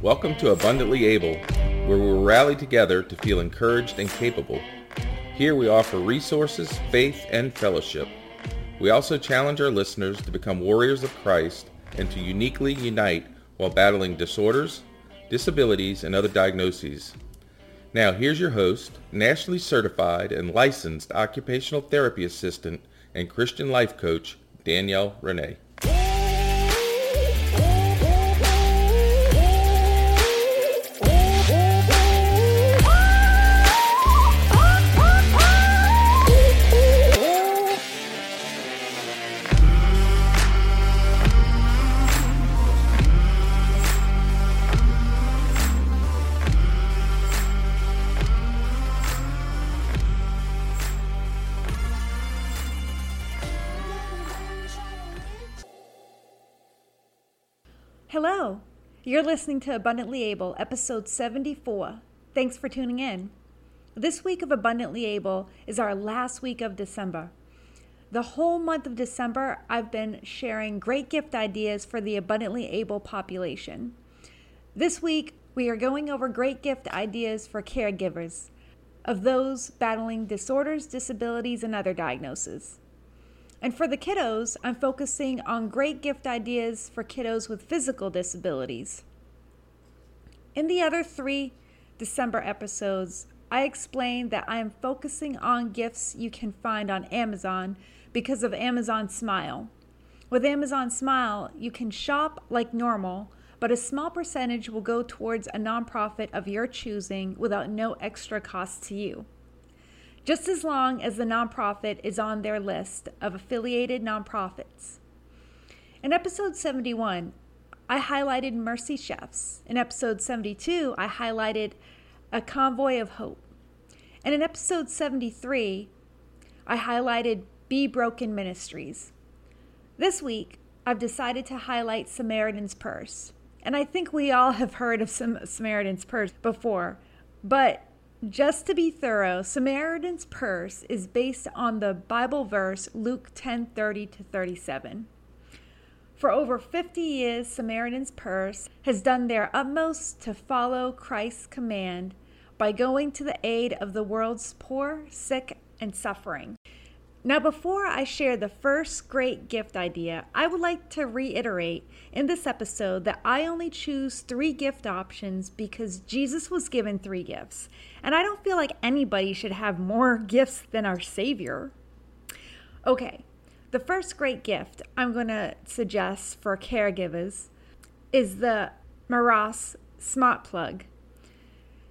Welcome to Abundantly Able, where we will rally together to feel encouraged and capable. Here we offer resources, faith, and fellowship. We also challenge our listeners to become warriors of Christ and to uniquely unite while battling disorders, disabilities, and other diagnoses. Now, here's your host, nationally certified and licensed occupational therapy assistant and Christian life coach, Danielle Renee. You're listening to Abundantly Able, episode 74. Thanks for tuning in. This week of Abundantly Able is our last week of December. The whole month of December, I've been sharing great gift ideas for the Abundantly Able population. This week, we are going over great gift ideas for caregivers of those battling disorders, disabilities, and other diagnoses. And for the kiddos, I'm focusing on great gift ideas for kiddos with physical disabilities. In the other three December episodes, I explained that I am focusing on gifts you can find on Amazon because of Amazon Smile. With Amazon Smile, you can shop like normal, but a small percentage will go towards a nonprofit of your choosing without no extra cost to you just as long as the nonprofit is on their list of affiliated nonprofits. In episode 71, I highlighted Mercy Chefs. In episode 72, I highlighted A Convoy of Hope. And in episode 73, I highlighted Be Broken Ministries. This week, I've decided to highlight Samaritan's Purse. And I think we all have heard of some Samaritan's Purse before, but just to be thorough, Samaritan's Purse is based on the Bible verse Luke 10:30 to 37. For over 50 years, Samaritan's Purse has done their utmost to follow Christ's command by going to the aid of the world's poor, sick, and suffering. Now, before I share the first great gift idea, I would like to reiterate in this episode that I only choose three gift options because Jesus was given three gifts. And I don't feel like anybody should have more gifts than our Savior. Okay, the first great gift I'm going to suggest for caregivers is the Meross Smart Plug.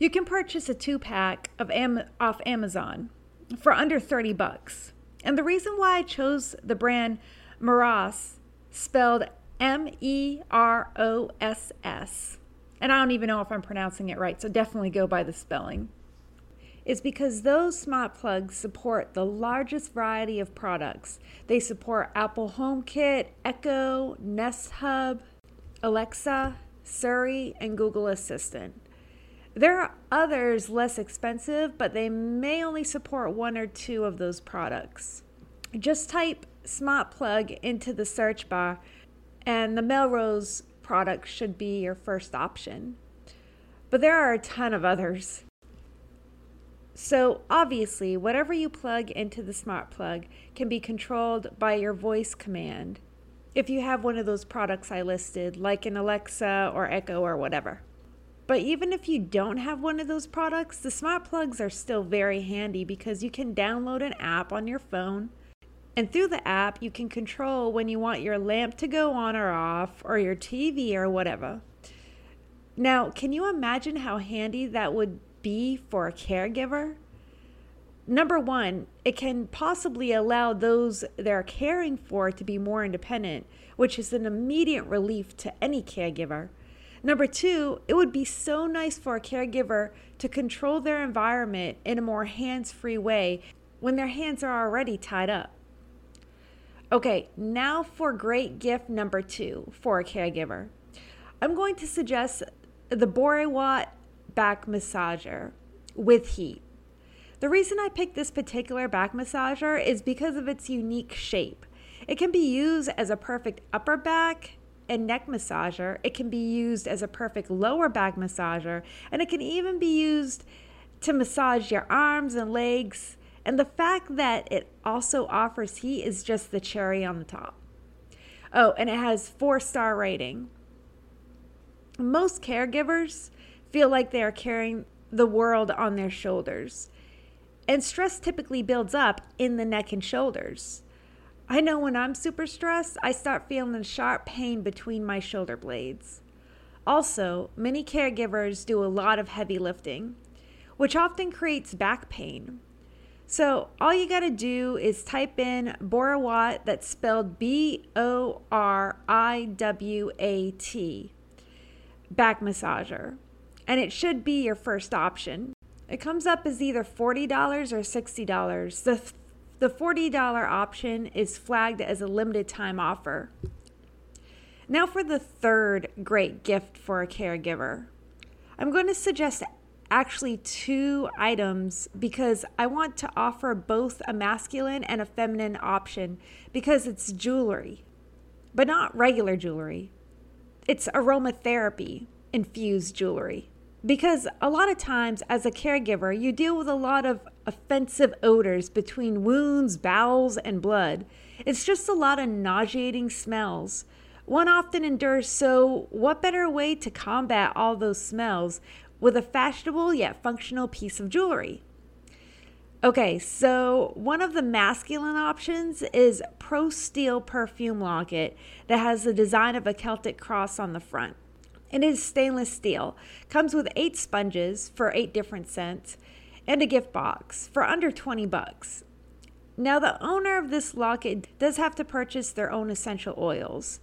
You can purchase a two pack of Am- off Amazon for under 30 bucks. And the reason why I chose the brand Meross, spelled M E R O S S, and I don't even know if I'm pronouncing it right, so definitely go by the spelling, is because those smart plugs support the largest variety of products. They support Apple HomeKit, Echo, Nest Hub, Alexa, Siri, and Google Assistant. There are others less expensive, but they may only support one or two of those products. Just type Smart Plug into the search bar, and the Melrose product should be your first option. But there are a ton of others. So, obviously, whatever you plug into the smart plug can be controlled by your voice command if you have one of those products I listed, like an Alexa or Echo or whatever. But even if you don't have one of those products, the smart plugs are still very handy because you can download an app on your phone. And through the app, you can control when you want your lamp to go on or off, or your TV or whatever. Now, can you imagine how handy that would be for a caregiver? Number one, it can possibly allow those they're caring for to be more independent, which is an immediate relief to any caregiver. Number two, it would be so nice for a caregiver to control their environment in a more hands free way when their hands are already tied up. Okay, now for great gift number two for a caregiver. I'm going to suggest the Boriwat back massager with heat. The reason I picked this particular back massager is because of its unique shape. It can be used as a perfect upper back and neck massager. It can be used as a perfect lower back massager, and it can even be used to massage your arms and legs. And the fact that it also offers heat is just the cherry on the top. Oh, and it has four star rating. Most caregivers feel like they are carrying the world on their shoulders. And stress typically builds up in the neck and shoulders. I know when I'm super stressed, I start feeling sharp pain between my shoulder blades. Also, many caregivers do a lot of heavy lifting, which often creates back pain. So, all you got to do is type in Boriwat, that's spelled B O R I W A T, back massager, and it should be your first option. It comes up as either $40 or $60. The the $40 option is flagged as a limited time offer. Now, for the third great gift for a caregiver. I'm going to suggest actually two items because I want to offer both a masculine and a feminine option because it's jewelry, but not regular jewelry. It's aromatherapy infused jewelry because a lot of times as a caregiver you deal with a lot of offensive odors between wounds bowels and blood. It's just a lot of nauseating smells. One often endures so what better way to combat all those smells with a fashionable yet functional piece of jewelry? Okay so one of the masculine options is pro steel perfume locket that has the design of a celtic cross on the front. It is stainless steel. Comes with eight sponges for eight different scents and a gift box for under 20 bucks. Now, the owner of this locket does have to purchase their own essential oils.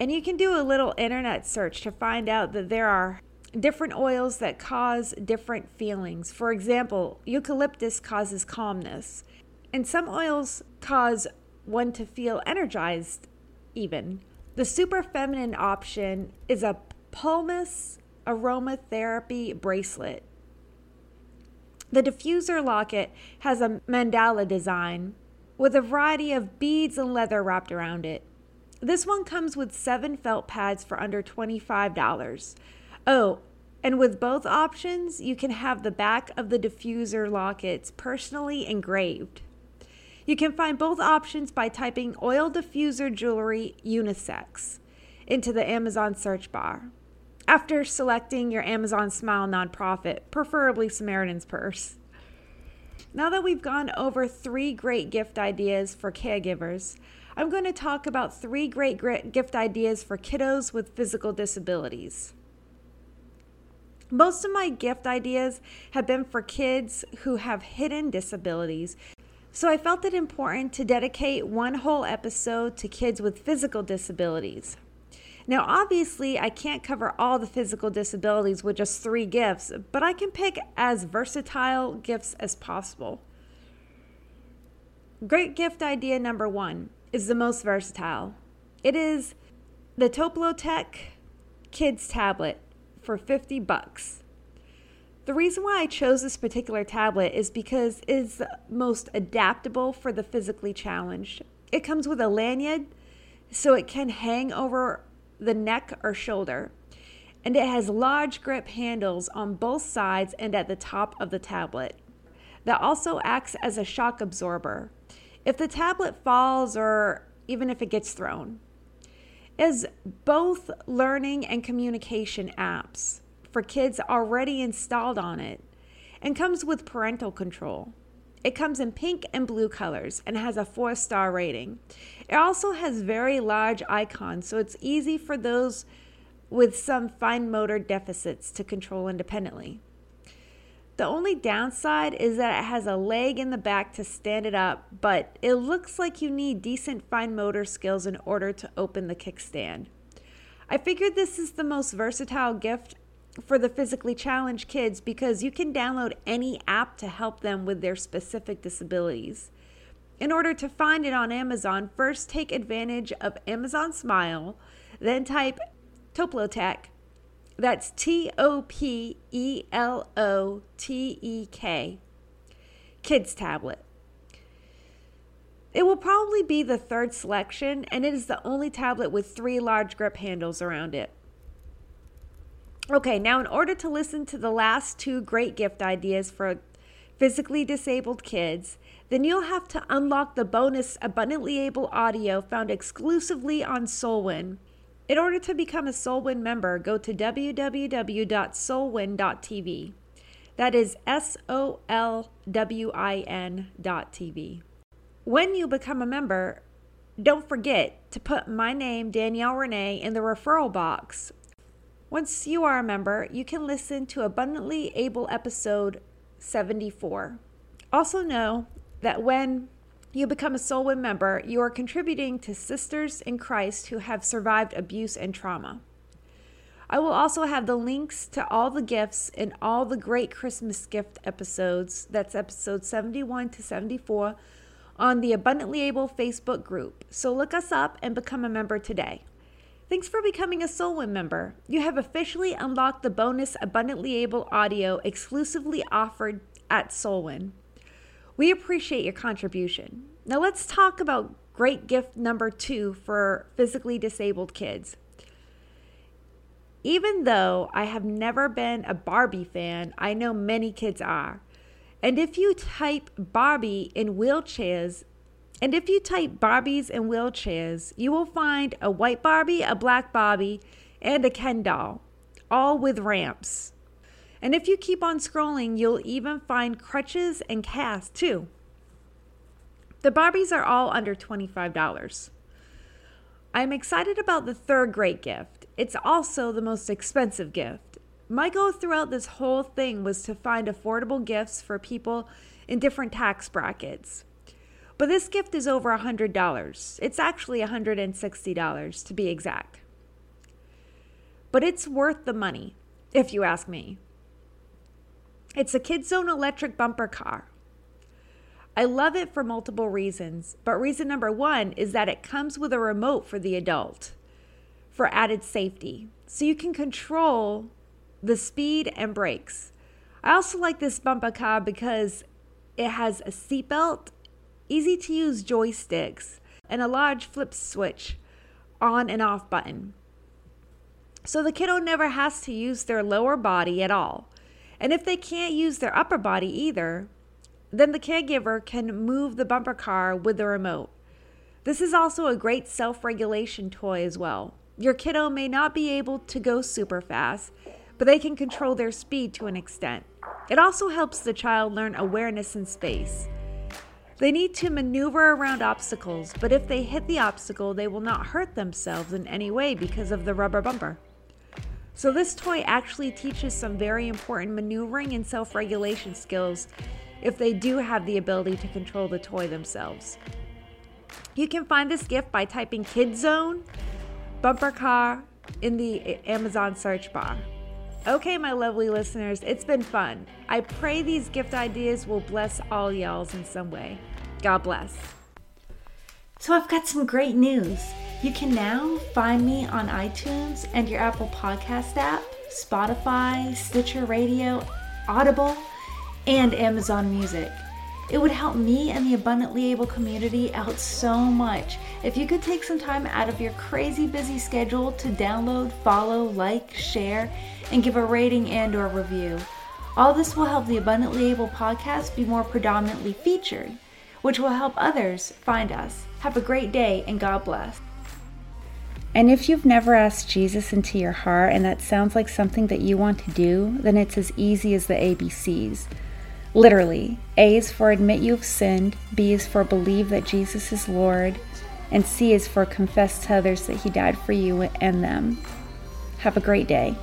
And you can do a little internet search to find out that there are different oils that cause different feelings. For example, eucalyptus causes calmness, and some oils cause one to feel energized, even. The super feminine option is a Pulmus Aromatherapy Bracelet. The diffuser locket has a mandala design with a variety of beads and leather wrapped around it. This one comes with seven felt pads for under $25. Oh, and with both options, you can have the back of the diffuser lockets personally engraved. You can find both options by typing oil diffuser jewelry unisex into the Amazon search bar after selecting your Amazon Smile nonprofit, preferably Samaritan's Purse. Now that we've gone over three great gift ideas for caregivers, I'm going to talk about three great gift ideas for kiddos with physical disabilities. Most of my gift ideas have been for kids who have hidden disabilities, so I felt it important to dedicate one whole episode to kids with physical disabilities. Now, obviously, I can't cover all the physical disabilities with just three gifts, but I can pick as versatile gifts as possible. Great gift idea number one is the most versatile. It is the Topelotek Kids tablet for 50 bucks. The reason why I chose this particular tablet is because it is the most adaptable for the physically challenged. It comes with a lanyard so it can hang over the neck or shoulder. And it has large grip handles on both sides and at the top of the tablet. That also acts as a shock absorber if the tablet falls or even if it gets thrown. Is both learning and communication apps for kids already installed on it and comes with parental control. It comes in pink and blue colors and has a four star rating. It also has very large icons, so it's easy for those with some fine motor deficits to control independently. The only downside is that it has a leg in the back to stand it up, but it looks like you need decent fine motor skills in order to open the kickstand. I figured this is the most versatile gift for the physically challenged kids because you can download any app to help them with their specific disabilities. In order to find it on Amazon, first take advantage of Amazon Smile, then type Topelotek. That's T O P E L O T E K. Kids tablet. It will probably be the third selection, and it is the only tablet with three large grip handles around it. Okay, now in order to listen to the last two great gift ideas for physically disabled kids, then you'll have to unlock the bonus Abundantly Able audio found exclusively on SOLWIN. In order to become a SOLWIN member, go to www.solwin.tv. That is S O L W I N dot TV. When you become a member, don't forget to put my name, Danielle Renee, in the referral box. Once you are a member, you can listen to Abundantly Able episode 74. Also, know that when you become a SOLWIN member, you are contributing to sisters in Christ who have survived abuse and trauma. I will also have the links to all the gifts in all the great Christmas gift episodes. That's episode 71 to 74 on the Abundantly Able Facebook group. So look us up and become a member today. Thanks for becoming a SOLWIN member. You have officially unlocked the bonus Abundantly Able audio exclusively offered at SOLWIN. We appreciate your contribution. Now let's talk about great gift number two for physically disabled kids. Even though I have never been a Barbie fan, I know many kids are. And if you type Barbie in wheelchairs, and if you type Barbies in wheelchairs, you will find a white Barbie, a black Barbie, and a Ken doll, all with ramps. And if you keep on scrolling, you'll even find crutches and casts too. The Barbies are all under $25. I'm excited about the third great gift. It's also the most expensive gift. My goal throughout this whole thing was to find affordable gifts for people in different tax brackets. But this gift is over $100. It's actually $160 to be exact. But it's worth the money, if you ask me. It's a KidZone electric bumper car. I love it for multiple reasons, but reason number one is that it comes with a remote for the adult for added safety. So you can control the speed and brakes. I also like this bumper car because it has a seatbelt, easy to use joysticks, and a large flip switch on and off button. So the kiddo never has to use their lower body at all. And if they can't use their upper body either, then the caregiver can move the bumper car with the remote. This is also a great self regulation toy as well. Your kiddo may not be able to go super fast, but they can control their speed to an extent. It also helps the child learn awareness in space. They need to maneuver around obstacles, but if they hit the obstacle, they will not hurt themselves in any way because of the rubber bumper. So, this toy actually teaches some very important maneuvering and self regulation skills if they do have the ability to control the toy themselves. You can find this gift by typing KidZone bumper car in the Amazon search bar. Okay, my lovely listeners, it's been fun. I pray these gift ideas will bless all y'alls in some way. God bless. So, I've got some great news. You can now find me on iTunes and your Apple Podcast app, Spotify, Stitcher Radio, Audible, and Amazon Music. It would help me and the Abundantly Able community out so much if you could take some time out of your crazy busy schedule to download, follow, like, share, and give a rating and or review. All this will help the Abundantly Able podcast be more predominantly featured, which will help others find us. Have a great day and God bless. And if you've never asked Jesus into your heart and that sounds like something that you want to do, then it's as easy as the ABCs. Literally, A is for admit you have sinned, B is for believe that Jesus is Lord, and C is for confess to others that He died for you and them. Have a great day.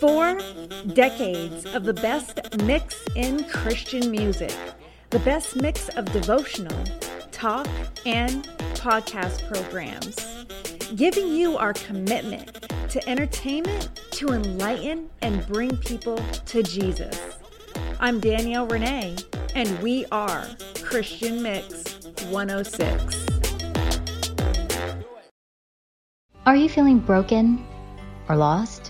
Four decades of the best mix in Christian music, the best mix of devotional, talk, and podcast programs, giving you our commitment to entertainment to enlighten and bring people to Jesus. I'm Danielle Renee, and we are Christian Mix 106. Are you feeling broken or lost?